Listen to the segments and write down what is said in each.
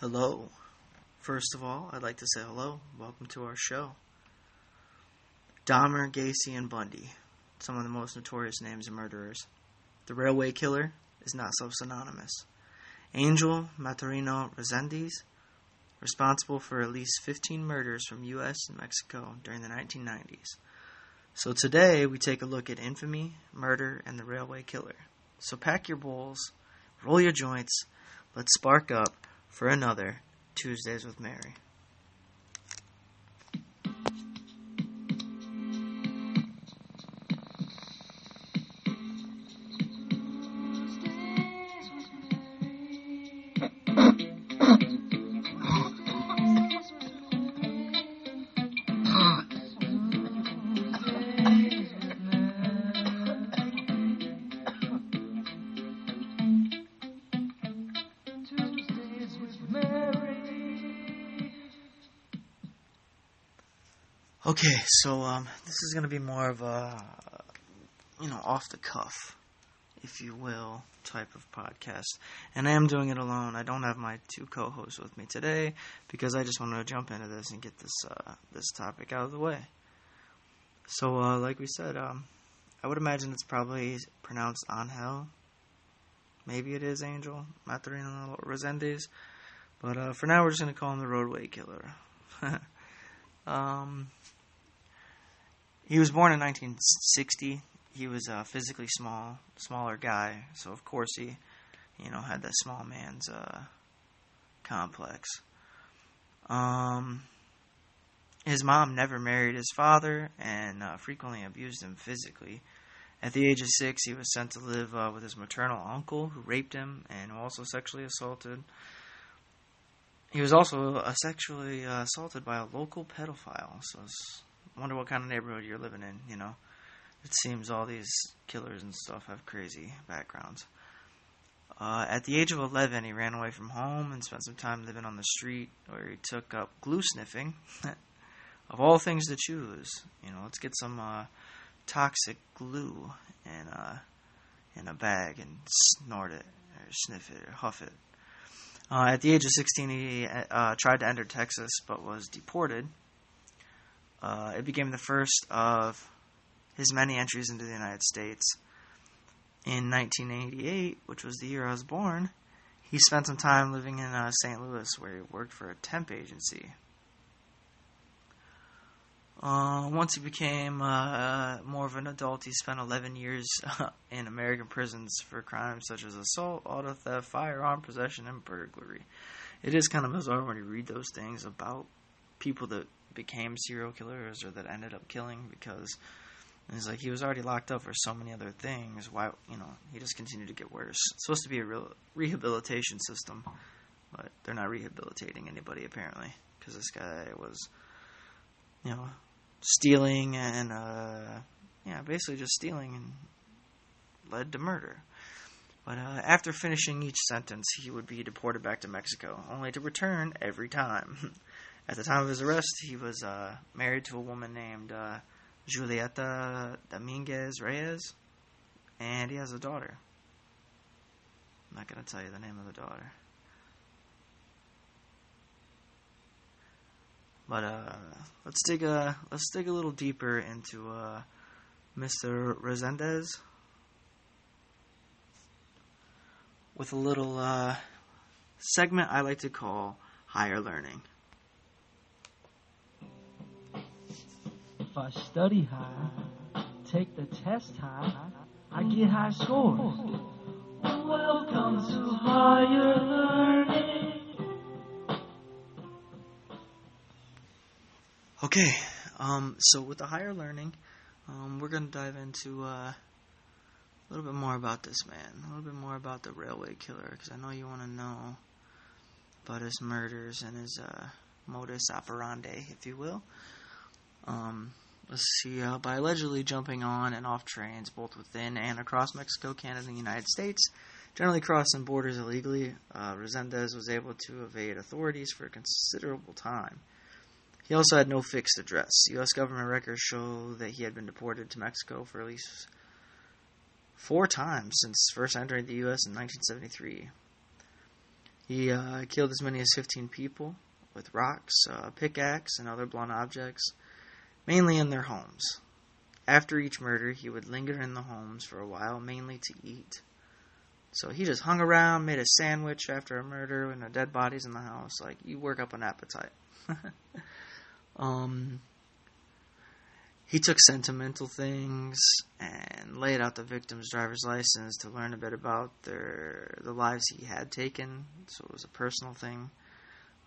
Hello. First of all, I'd like to say hello. Welcome to our show. Dahmer, Gacy, and Bundy, some of the most notorious names of murderers. The Railway Killer is not so synonymous. Angel Maturino Resendiz, responsible for at least 15 murders from U.S. and Mexico during the 1990s. So today we take a look at infamy, murder, and the Railway Killer. So pack your bowls, roll your joints, let's spark up for another Tuesdays with Mary. Okay, so um, this is going to be more of a, you know, off the cuff, if you will, type of podcast. And I am doing it alone. I don't have my two co-hosts with me today because I just want to jump into this and get this uh, this topic out of the way. So, uh, like we said, um, I would imagine it's probably pronounced Angel. Maybe it is Angel Maturino Resendiz. But uh, for now, we're just going to call him the Roadway Killer. um, he was born in 1960. He was a physically small, smaller guy, so of course he, you know, had that small man's uh, complex. Um, his mom never married his father and uh, frequently abused him physically. At the age of six, he was sent to live uh, with his maternal uncle, who raped him and also sexually assaulted. He was also uh, sexually uh, assaulted by a local pedophile. So wonder what kind of neighborhood you're living in, you know. It seems all these killers and stuff have crazy backgrounds. Uh, at the age of 11, he ran away from home and spent some time living on the street, where he took up glue sniffing. of all things to choose, you know, let's get some uh, toxic glue in a, in a bag and snort it, or sniff it, or huff it. Uh, at the age of 16, he uh, tried to enter Texas but was deported. Uh, it became the first of his many entries into the United States. In 1988, which was the year I was born, he spent some time living in uh, St. Louis where he worked for a temp agency. Uh, once he became uh, more of an adult, he spent 11 years in American prisons for crimes such as assault, auto theft, firearm possession, and burglary. It is kind of bizarre when you read those things about people that became serial killers or that ended up killing because it's like he was already locked up for so many other things. Why, you know, he just continued to get worse. It's supposed to be a real rehabilitation system, but they're not rehabilitating anybody apparently because this guy was, you know, stealing and uh, yeah, basically just stealing and led to murder. But uh, after finishing each sentence, he would be deported back to Mexico, only to return every time. At the time of his arrest, he was uh, married to a woman named uh, Julieta Dominguez Reyes, and he has a daughter. I'm not going to tell you the name of the daughter. But uh, let's dig a let's dig a little deeper into uh, Mr. Resendiz with a little uh, segment I like to call higher learning. If I study high, take the test high, I get high scores. Welcome to higher learning. Okay, um, so with the higher learning, um, we're going to dive into uh, a little bit more about this man, a little bit more about the railway killer, because I know you want to know about his murders and his uh, modus operandi, if you will. Um, let's uh, by allegedly jumping on and off trains both within and across Mexico, Canada, and the United States, generally crossing borders illegally, uh, Resendiz was able to evade authorities for a considerable time. He also had no fixed address. U.S. government records show that he had been deported to Mexico for at least four times since first entering the U.S. in 1973. He uh, killed as many as 15 people with rocks, uh, pickaxe, and other blunt objects, mainly in their homes. After each murder, he would linger in the homes for a while, mainly to eat. So he just hung around, made a sandwich after a murder, and a dead body's in the house. Like you work up an appetite. um, he took sentimental things and laid out the victim's driver's license to learn a bit about their the lives he had taken. So it was a personal thing.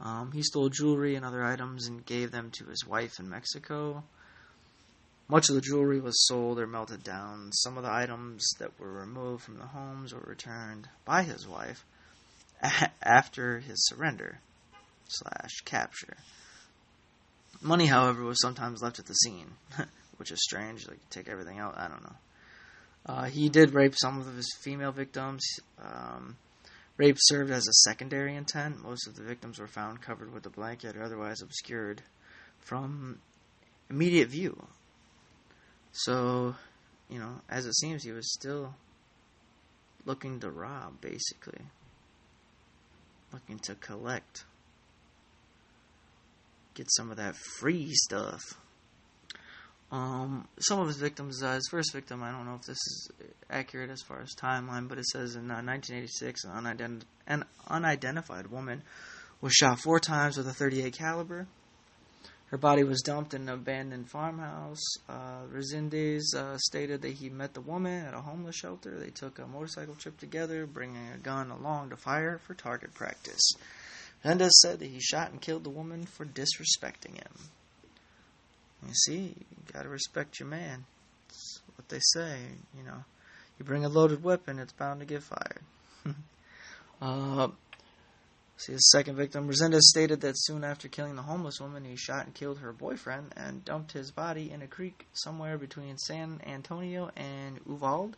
Um, he stole jewelry and other items and gave them to his wife in Mexico. Much of the jewelry was sold or melted down. Some of the items that were removed from the homes were returned by his wife after his surrender slash capture. Money, however, was sometimes left at the scene, which is strange. Like, take everything out. I don't know. Uh, he did rape some of his female victims. Um, rape served as a secondary intent. Most of the victims were found covered with a blanket or otherwise obscured from immediate view. So, you know, as it seems, he was still looking to rob, basically. Looking to collect get some of that free stuff. Um, some of his victims, uh, his first victim, I don't know if this is accurate as far as timeline, but it says in uh, 1986, an, unident- an unidentified woman was shot four times with a 38 caliber. Her body was dumped in an abandoned farmhouse. Uh, Resendez uh, stated that he met the woman at a homeless shelter. They took a motorcycle trip together, bringing a gun along to fire for target practice. Hernandez said that he shot and killed the woman for disrespecting him. You see, you gotta respect your man. That's what they say, you know. You bring a loaded weapon, it's bound to get fired. uh, see, his second victim, Resendez stated that soon after killing the homeless woman, he shot and killed her boyfriend and dumped his body in a creek somewhere between San Antonio and Uvalde.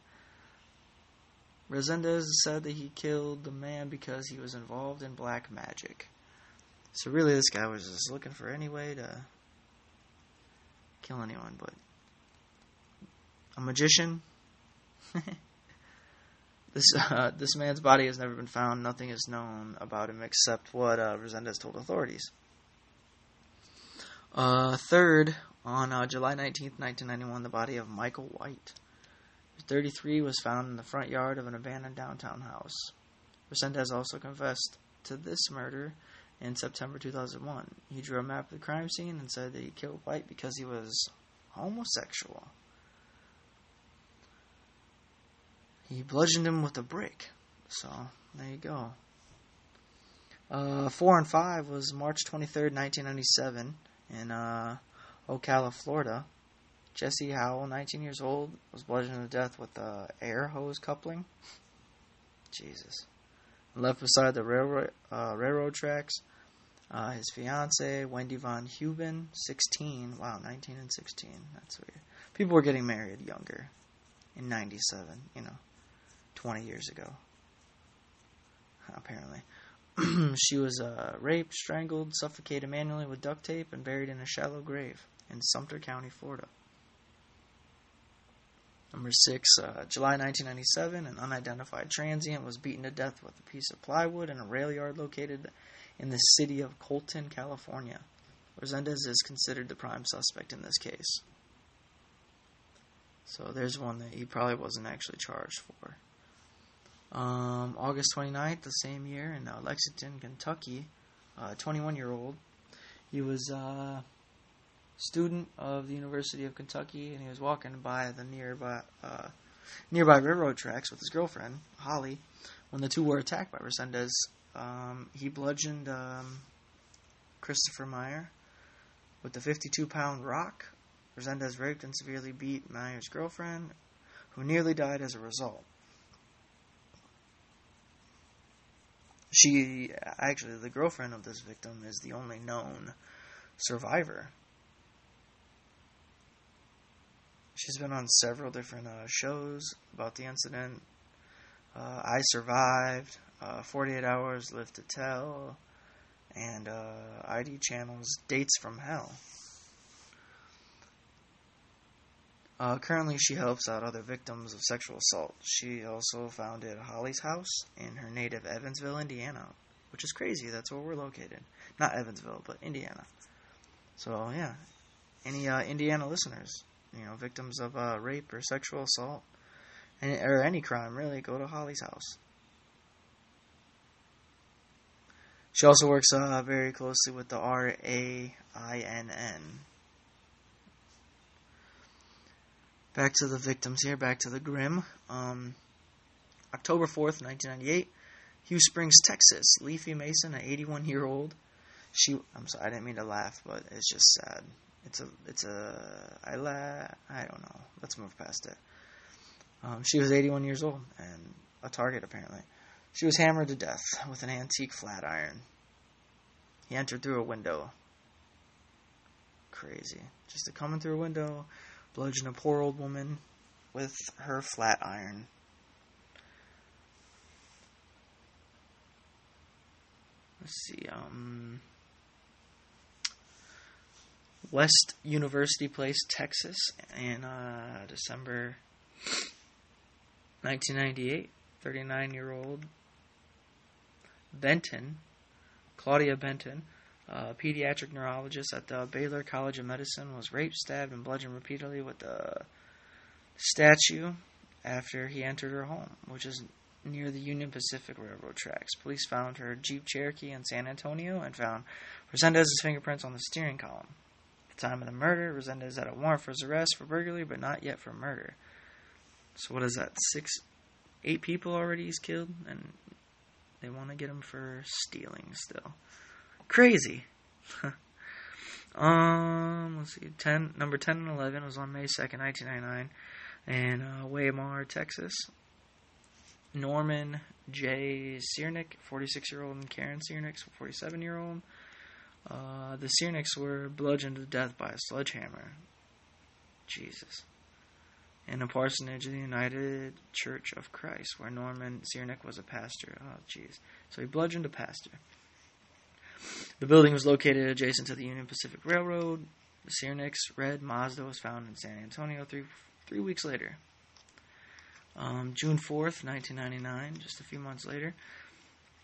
Resendez said that he killed the man because he was involved in black magic. So really, this guy was just looking for any way to kill anyone, but a magician. this uh, this man's body has never been found. Nothing is known about him except what uh, Resendez told authorities. Uh, third, on uh, July 19th, 1991, the body of Michael White 33 was found in the front yard of an abandoned downtown house. Resendez also confessed to this murder in September 2001. He drew a map of the crime scene and said that he killed White because he was homosexual. He bludgeoned him with a brick. So, there you go. Uh, 4 and 5 was March 23rd, 1997, in uh, Ocala, Florida. Jesse Howell, 19 years old, was bludgeoned to death with a air hose coupling. Jesus. Left beside the railroad uh, railroad tracks. Uh, his fiancee, Wendy Von Huben, 16. Wow, 19 and 16. That's weird. People were getting married younger in 97, you know, 20 years ago. Apparently. she was uh, raped, strangled, suffocated manually with duct tape, and buried in a shallow grave in Sumter County, Florida. Number six, uh, July 1997, an unidentified transient was beaten to death with a piece of plywood in a rail yard located in the city of Colton, California. Resendez is considered the prime suspect in this case. So there's one that he probably wasn't actually charged for. Um, August 29th, the same year, in uh, Lexington, Kentucky, a 21 year old. He was uh, student of the University of Kentucky, and he was walking by the nearby uh, nearby railroad tracks with his girlfriend Holly when the two were attacked by Resendez. Um, he bludgeoned um, Christopher Maier with the 52-pound rock. Resendez raped and severely beat Maier's girlfriend, who nearly died as a result. She actually, the girlfriend of this victim, is the only known survivor She's been on several different uh, shows about the incident. Uh, I survived. Uh, 48 hours live to tell, and uh, ID channels dates from hell. Uh, currently, she helps out other victims of sexual assault. She also founded Holly's House in her native Evansville, Indiana. which is crazy. That's where we're located. Not Evansville, but Indiana. So, yeah. Any uh, Indiana listeners, you know, victims of uh, rape or sexual assault, any, or any crime, really, go to Holly's house. She also works uh, very closely with the R A I N N. Back to the victims here, back to the Grim. Um, October 4th, 1998, Hughes Springs, Texas. Leafie Mason, an 81 year old. She, I'm sorry, I didn't mean to laugh, but it's just sad. It's a, it's a, I la, I don't know. Let's move past it. Um, she was 81 years old and a target apparently. She was hammered to death with an antique flat iron. He entered through a window. Crazy. Just to come in through a window, bludgeon a poor old woman with her flat iron. Let's see, um West University Place, Texas, in uh, December 1998. 39 year old Benton, Claudia Benton, a pediatric neurologist at the Baylor College of Medicine, was raped, stabbed, and bludgeoned repeatedly with a statue after he entered her home, which is near the Union Pacific Railroad tracks. Police found her Jeep Cherokee in San Antonio and found Resendez's fingerprints on the steering column. At the time of the murder, Resendez had a warrant for his arrest for burglary, but not yet for murder. So what is that? Six, eight people already he's killed, and they want to get him for stealing still. Crazy. um, let's see. Ten number ten and eleven was on May second, nineteen ninety nine, in uh, Weimar, Texas. Norman J. Sirnic, 46 year old, and Karen Sirnic, 47 year old. Uh, the Sirnics were bludgeoned to death by a sledgehammer. Jesus. In a parsonage of the United Church of Christ, where Norman Sirnic was a pastor. Oh, jeez. So he bludgeoned a pastor. The building was located adjacent to the Union Pacific Railroad. The Sirnic's red Mazda was found in San Antonio three, three weeks later. Um, June 4th, 1999, just a few months later,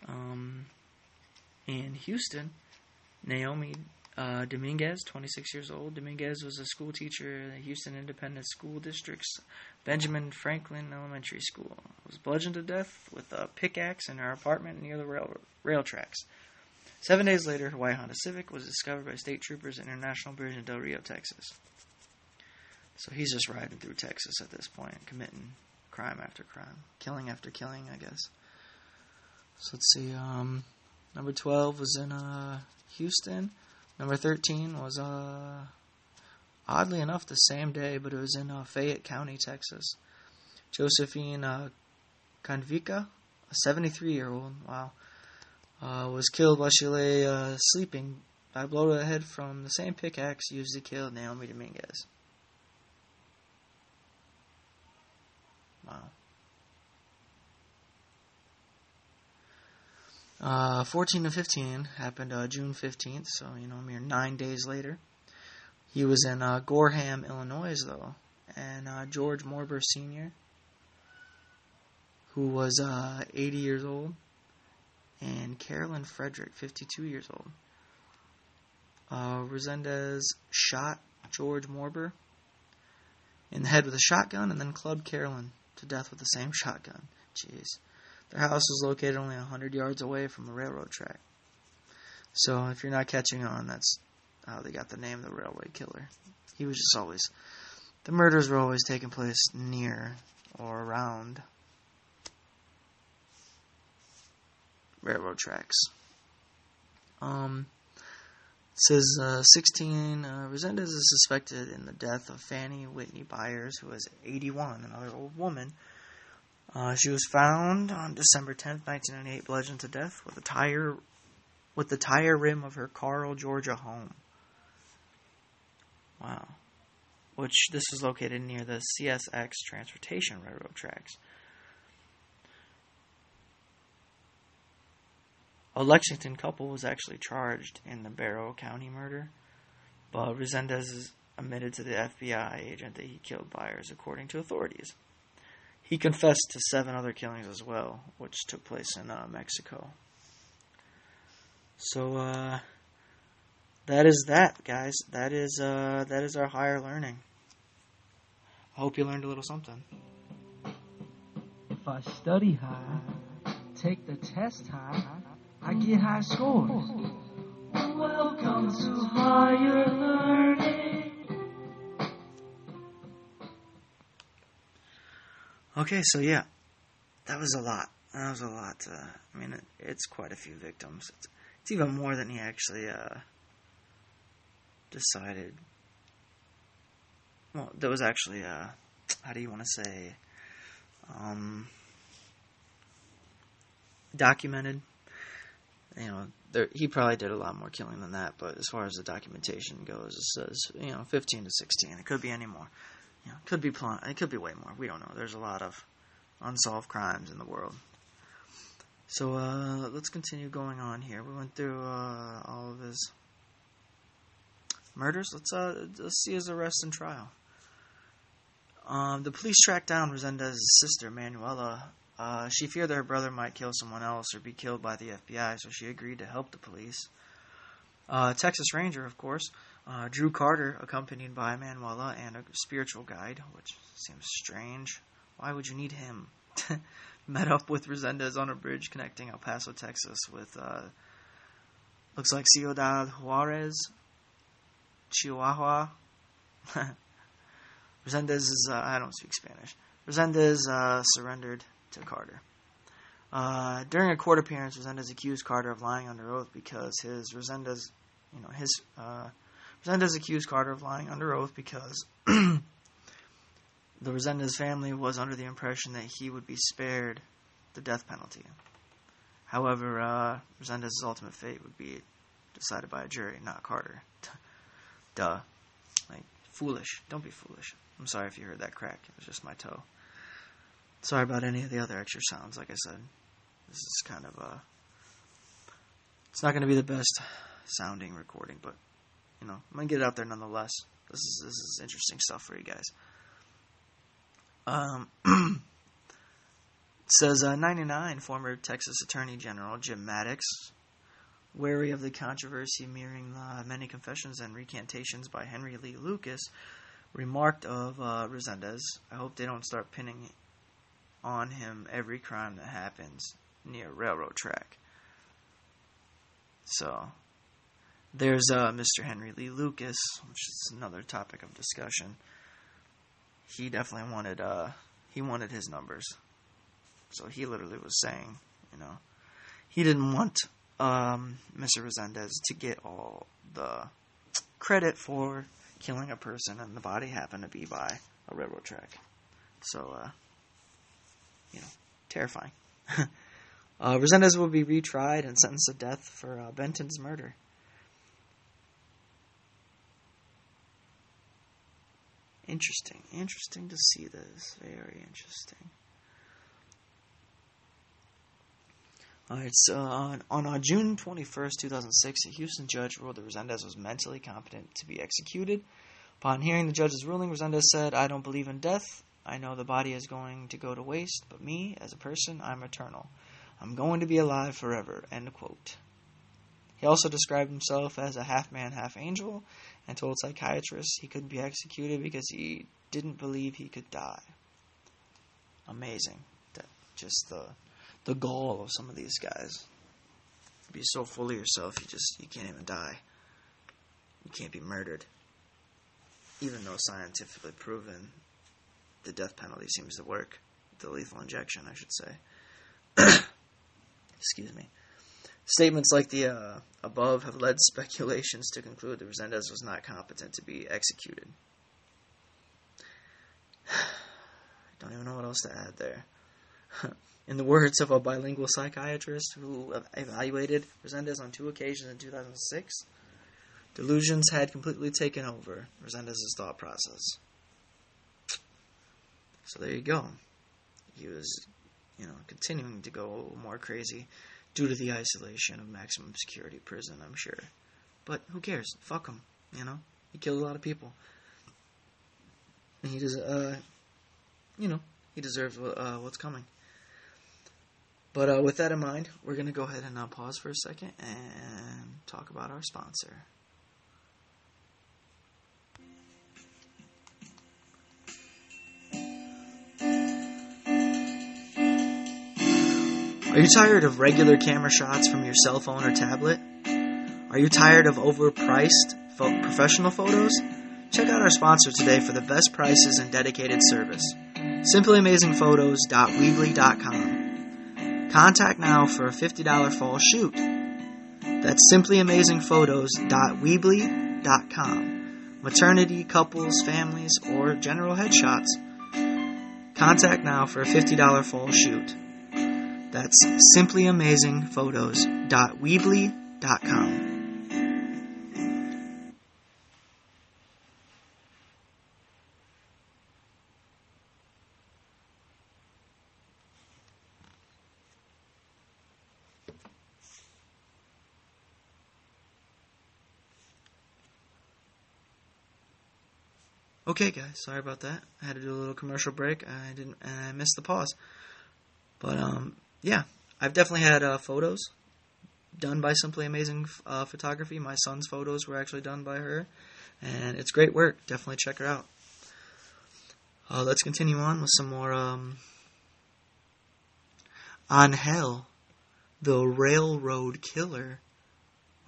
um, in Houston, Naomi uh, Dominguez, 26 years old. Dominguez was a school teacher in the Houston Independent School District's Benjamin Franklin Elementary School. Was bludgeoned to death with a pickaxe in her apartment near the rail, rail tracks. Seven days later, her white Honda Civic was discovered by state troopers at International Bridge in Del Rio, Texas. So he's just riding through Texas at this point, committing crime after crime, killing after killing, I guess. So let's see. Um, number twelve was in uh, Houston. Number thirteen was uh, oddly enough the same day, but it was in uh, Fayette County, Texas. Josephine uh, a seventy-three-year-old, wow, uh, was killed while she lay uh, sleeping by a blow to the head from the same pickaxe used to kill Naomi Dominguez. Wow. Uh, 14 to 15 happened uh, June 15th, so, you know, mere nine days later. He was in uh, Gorham, Illinois, though, and uh, George Morber Sr., who was uh, 80 years old, and Carolyn Frederick, 52 years old. Uh, Resendez shot George Morber in the head with a shotgun and then clubbed Carolyn to death with the same shotgun. Jeez. Their house was located only 100 yards away from the railroad track. So, if you're not catching on, that's how they got the name the Railway Killer. He was just always. The murders were always taking place near or around railroad tracks. Um, says uh, 16 uh, Resendez is suspected in the death of Fanny Whitney Byers, who was 81, another old woman. Uh, she was found on December 10th, 1998, bludgeoned to death with a tire with the tire rim of her Carl, Georgia home. Wow. Which this is located near the CSX Transportation Railroad tracks. A Lexington couple was actually charged in the Barrow County murder, but Resendez admitted to the FBI agent that he killed Byers, according to authorities. He confessed to seven other killings as well, which took place in uh, Mexico. So uh, that is that, guys. That is uh, that is our higher learning. I hope you learned a little something. If I study high, take the test high, I get high scores. Welcome to higher learning. Okay, so yeah, that was a lot. That was a lot. Uh, I mean, it, it's quite a few victims. It's, it's even more than he actually uh, decided. Well, there was actually, uh, how do you want to say, um, documented. You know, there, he probably did a lot more killing than that, but as far as the documentation goes, it says you know 15 to 16. It could be any more. You know, could be pl- It could be way more. We don't know. There's a lot of unsolved crimes in the world. So uh, let's continue going on here. We went through uh, all of his murders. Let's uh, let's see his arrest and trial. Um, the police tracked down Resendez's sister, Manuela. Uh, she feared that her brother might kill someone else or be killed by the FBI, so she agreed to help the police. Uh, Texas Ranger, of course, uh, Drew Carter, accompanied by Manuela and a spiritual guide, which seems strange. Why would you need him? Met up with Resendez on a bridge connecting El Paso, Texas, with uh, looks like Ciudad Juarez, Chihuahua. Resendez is uh, I don't speak Spanish. Resendez uh, surrendered to Carter. Uh, during a court appearance, Resendez accused Carter of lying under oath because his Resendez, you know, his uh, Resendez accused Carter of lying under oath because the Resendez family was under the impression that he would be spared the death penalty. However, uh, Resendez's ultimate fate would be decided by a jury, not Carter. Duh. Like, foolish. Don't be foolish. I'm sorry if you heard that crack. It was just my toe. Sorry about any of the other extra sounds, like I said. This is kind of a. It's not going to be the best sounding recording, but, you know, I'm to get it out there nonetheless. This is, this is interesting stuff for you guys. Um, says uh, 99, former Texas Attorney General Jim Mattox, wary of the controversy mirroring the many confessions and recantations by Henry Lee Lucas, remarked of uh, Resendez, I hope they don't start pinning on him every crime that happens near railroad track. So, there's uh, Mr. Henry Lee Lucas, which is another topic of discussion. He definitely wanted uh, he wanted his numbers. So he literally was saying, you know, he didn't want um, Mr. Resendez to get all the credit for killing a person, and the body happened to be by a railroad track. So, uh, you know, terrifying. uh, Resendez will be retried and sentenced to death for uh, Benton's murder. Interesting. Interesting to see this. Very interesting. Alright, so on, on uh, June 21st, 2006, a Houston judge ruled that Resendez was mentally competent to be executed. Upon hearing the judge's ruling, Resendez said, I don't believe in death. I know the body is going to go to waste, but me, as a person, I'm eternal. I'm going to be alive forever. End quote. He also described himself as a half man, half angel, and told psychiatrists he couldn't be executed because he didn't believe he could die. Amazing. That just the the gall of some of these guys. Be so full of yourself you just you can't even die. You can't be murdered. Even though scientifically proven the death penalty seems to work. The lethal injection, I should say. Excuse me. Statements like the uh, above have led speculations to conclude that Resendez was not competent to be executed. I don't even know what else to add there. In the words of a bilingual psychiatrist who evaluated Resendez on two occasions in 2006, delusions had completely taken over Resendez's thought process. So there you go. He was, you know, continuing to go more crazy due to the isolation of maximum security prison, I'm sure. But who cares? Fuck him, you know? He killed a lot of people. And he does, uh, you know, he deserves uh, what's coming. But uh, with that in mind, we're going to go ahead and uh, pause for a second and talk about our sponsor. Are you tired of regular camera shots from your cell phone or tablet? Are you tired of overpriced fo- professional photos? Check out our sponsor today for the best prices and dedicated service. SimplyAmazingPhotos.weebly.com. Contact now for a $50 fall shoot. That's SimplyAmazingPhotos.weebly.com. Maternity, couples, families, or general headshots. Contact now for a $50 fall shoot. That's simplyamazingphotos.weebly.com. Okay, guys, sorry about that. I had to do a little commercial break. I didn't, and I missed the pause. But um, yeah, I've definitely had uh, photos done by Simply Amazing uh, Photography. My son's photos were actually done by her, and it's great work. Definitely check her out. Uh, let's continue on with some more um, Angel, the railroad killer,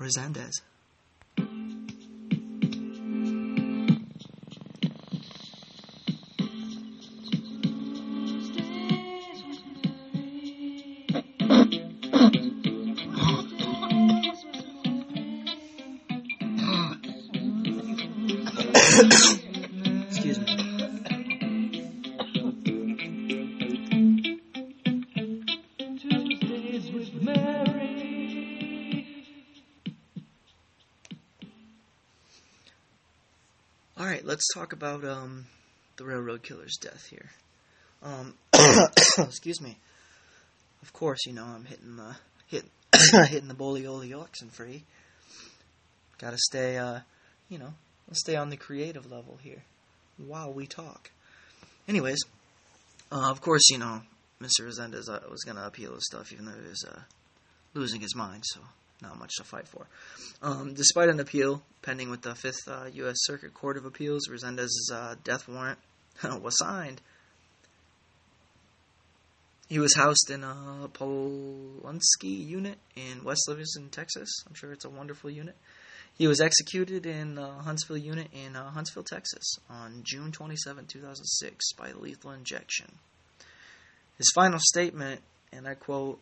Resendez. Let's talk about um, the railroad killer's death here. Um, excuse me. Of course, you know I'm hitting the hit, hitting the Bolioli oxen free. Got to stay, uh, you know, let's stay on the creative level here while we talk. Anyways, uh, of course, you know Mr. Resendez uh, was gonna appeal his stuff, even though he was uh, losing his mind, so not much to fight for. Um, despite an appeal pending with the Fifth uh, U.S. Circuit Court of Appeals, Resendez's uh, death warrant was signed. He was housed in a Polunsky unit in West Livingston, Texas. I'm sure it's a wonderful unit. He was executed in uh, Huntsville unit in uh, Huntsville, Texas on June 27, 2006 by lethal injection. His final statement, and I quote,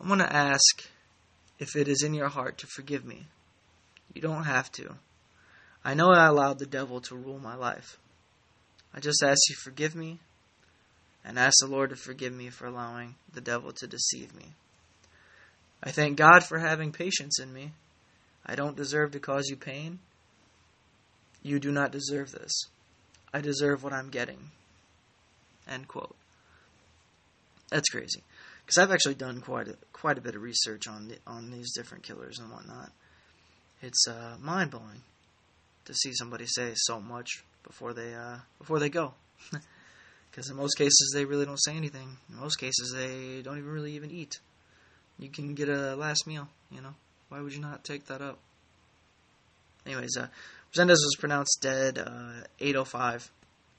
I want to ask if it is in your heart to forgive me. You don't have to. I know I allowed the devil to rule my life. I just ask you forgive me and ask the Lord to forgive me for allowing the devil to deceive me. I thank God for having patience in me. I don't deserve to cause you pain. You do not deserve this. I deserve what I'm getting. End quote. That's crazy, because I've actually done quite a, quite a bit of research on the, on these different killers and whatnot. It's uh, mind blowing to see somebody say so much before they uh, before they go. Because in most cases they really don't say anything. In most cases they don't even really even eat. You can get a last meal, you know. Why would you not take that up? Anyways, uh, Resendez was pronounced dead uh, 8:05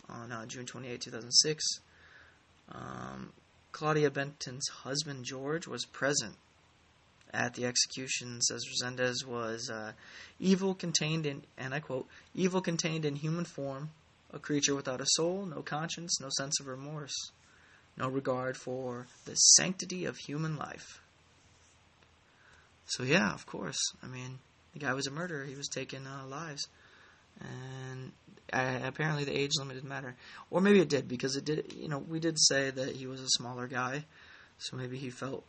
on uh, June 28, 2006. Um, Claudia Benton's husband George was present at the execution. Says Resendez was uh, evil contained in, and I quote, "evil contained in human form, a creature without a soul, no conscience, no sense of remorse, no regard for the sanctity of human life." So yeah, of course. I mean, the guy was a murderer. He was taking uh, lives, and uh, apparently the age limit didn't matter, or maybe it did because it did. You know, we did say that he was a smaller guy, so maybe he felt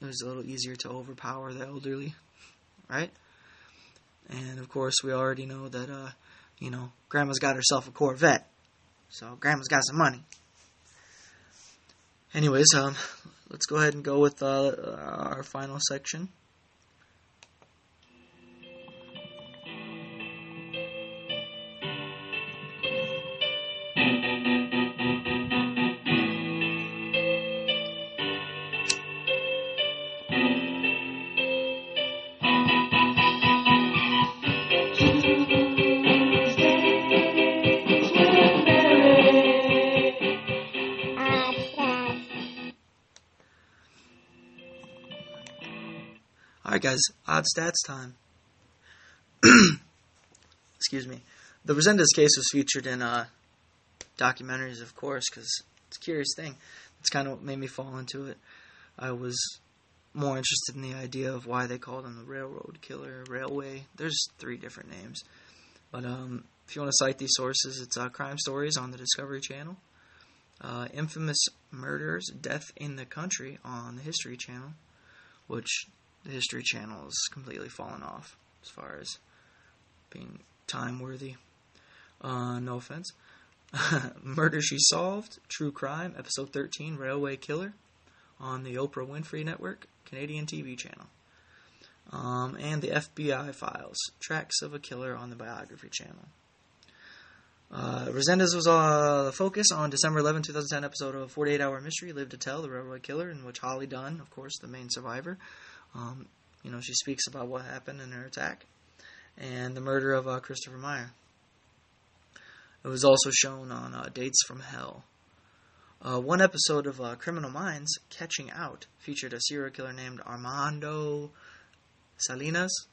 it was a little easier to overpower the elderly, right? And of course, we already know that uh, you know Grandma's got herself a Corvette, so Grandma's got some money. Anyways, um, let's go ahead and go with uh, our final section. Guys. Odd stats time. Excuse me. The Resendez case was featured in uh, documentaries, of course, because it's a curious thing. It's kind of what made me fall into it. I was more interested in the idea of why they called him the railroad killer, railway. There's three different names, but um, if you want to cite these sources, it's uh, Crime Stories on the Discovery Channel, uh, Infamous Murders, Death in the Country on the History Channel, which the History Channel has completely fallen off as far as being time worthy. Uh, no offense. Murder She Solved, True Crime, Episode 13, Railway Killer on the Oprah Winfrey Network, Canadian TV channel. Um, and the FBI Files, Tracks of a Killer on the Biography channel. Uh, Resendez was uh, the focus on December 11, 2010 episode of 48 Hour Mystery, Live to Tell, The Railroad Killer, in which Holly Dunn, of course, the main survivor, um, you know, she speaks about what happened in her attack and the murder of uh, Christopher Maier. It was also shown on uh, Dates from Hell. Uh, one episode of uh, Criminal Minds, Catching Out, featured a serial killer named Armando Salinas,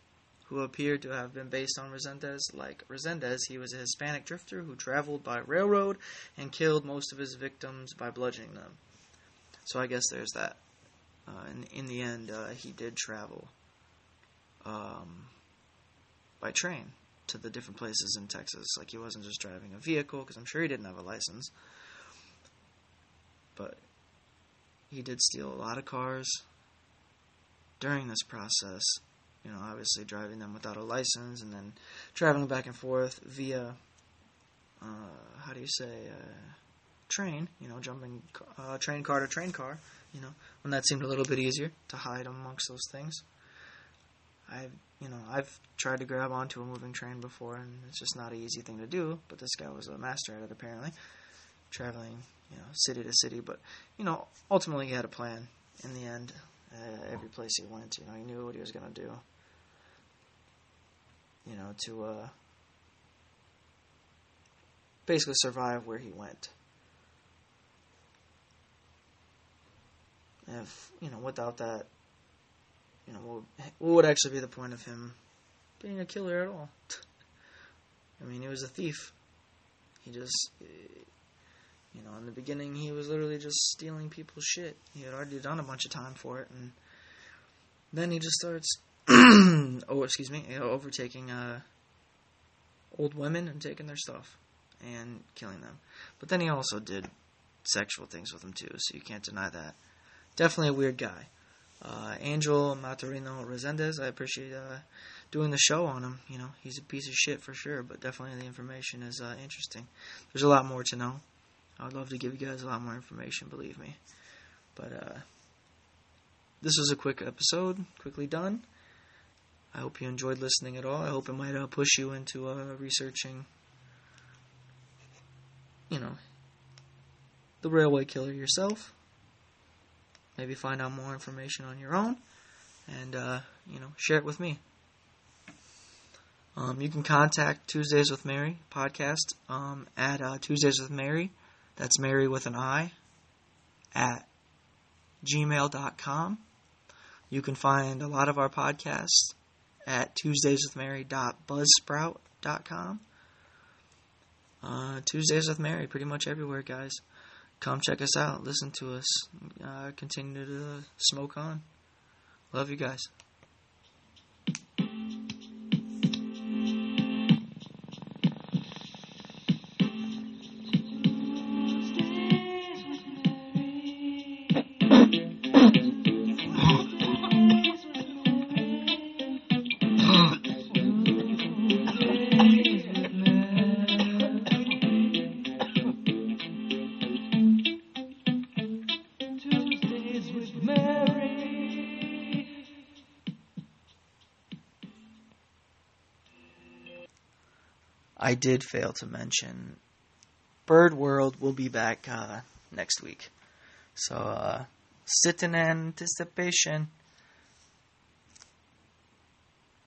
who appeared to have been based on Resendez. Like Resendez, he was a Hispanic drifter who traveled by railroad and killed most of his victims by bludgeoning them. So I guess there's that. Uh, in, in the end, uh, he did travel um, by train to the different places in Texas. Like he wasn't just driving a vehicle, because I'm sure he didn't have a license. But he did steal a lot of cars during this process. You know, obviously driving them without a license and then traveling back and forth via, uh, how do you say, uh, train, you know, jumping uh, train car to train car, you know, when that seemed a little bit easier to hide amongst those things. I, you know, I've tried to grab onto a moving train before, and it's just not an easy thing to do. But this guy was a master at it, apparently, traveling, you know, city to city. But you know, ultimately, he had a plan. In the end, uh, every place he went, you know, he knew what he was going to do. You know, to uh, basically survive where he went. If you know, without that, you know, what, what would actually be the point of him being a killer at all? I mean, he was a thief. He just, you know, in the beginning, he was literally just stealing people's shit. He had already done a bunch of time for it, and then he just starts, oh, excuse me, overtaking uh, old women and taking their stuff and killing them. But then he also did sexual things with them too, so you can't deny that. Definitely a weird guy. Uh, Angel Maturino Resendez, I appreciate uh, doing the show on him. You know, he's a piece of shit for sure, but definitely the information is uh, interesting. There's a lot more to know. I'd love to give you guys a lot more information, believe me. But uh, this was a quick episode, quickly done. I hope you enjoyed listening at all. I hope it might uh, push you into uh, researching, you know, the railway killer yourself. Maybe find out more information on your own, and uh, you know, share it with me. Um, you can contact Tuesdays with Mary podcast um, at uh, Tuesdays with Mary. That's Mary with an I at gmail.com. You can find a lot of our podcasts at tuesdayswithmary.buzzsprout.com. Uh, Tuesdays with Mary, pretty much everywhere, guys. Come check us out. Listen to us. Uh, continue to smoke on. Love you guys. I did fail to mention Bird World will be back uh, next week. So uh, sit in anticipation.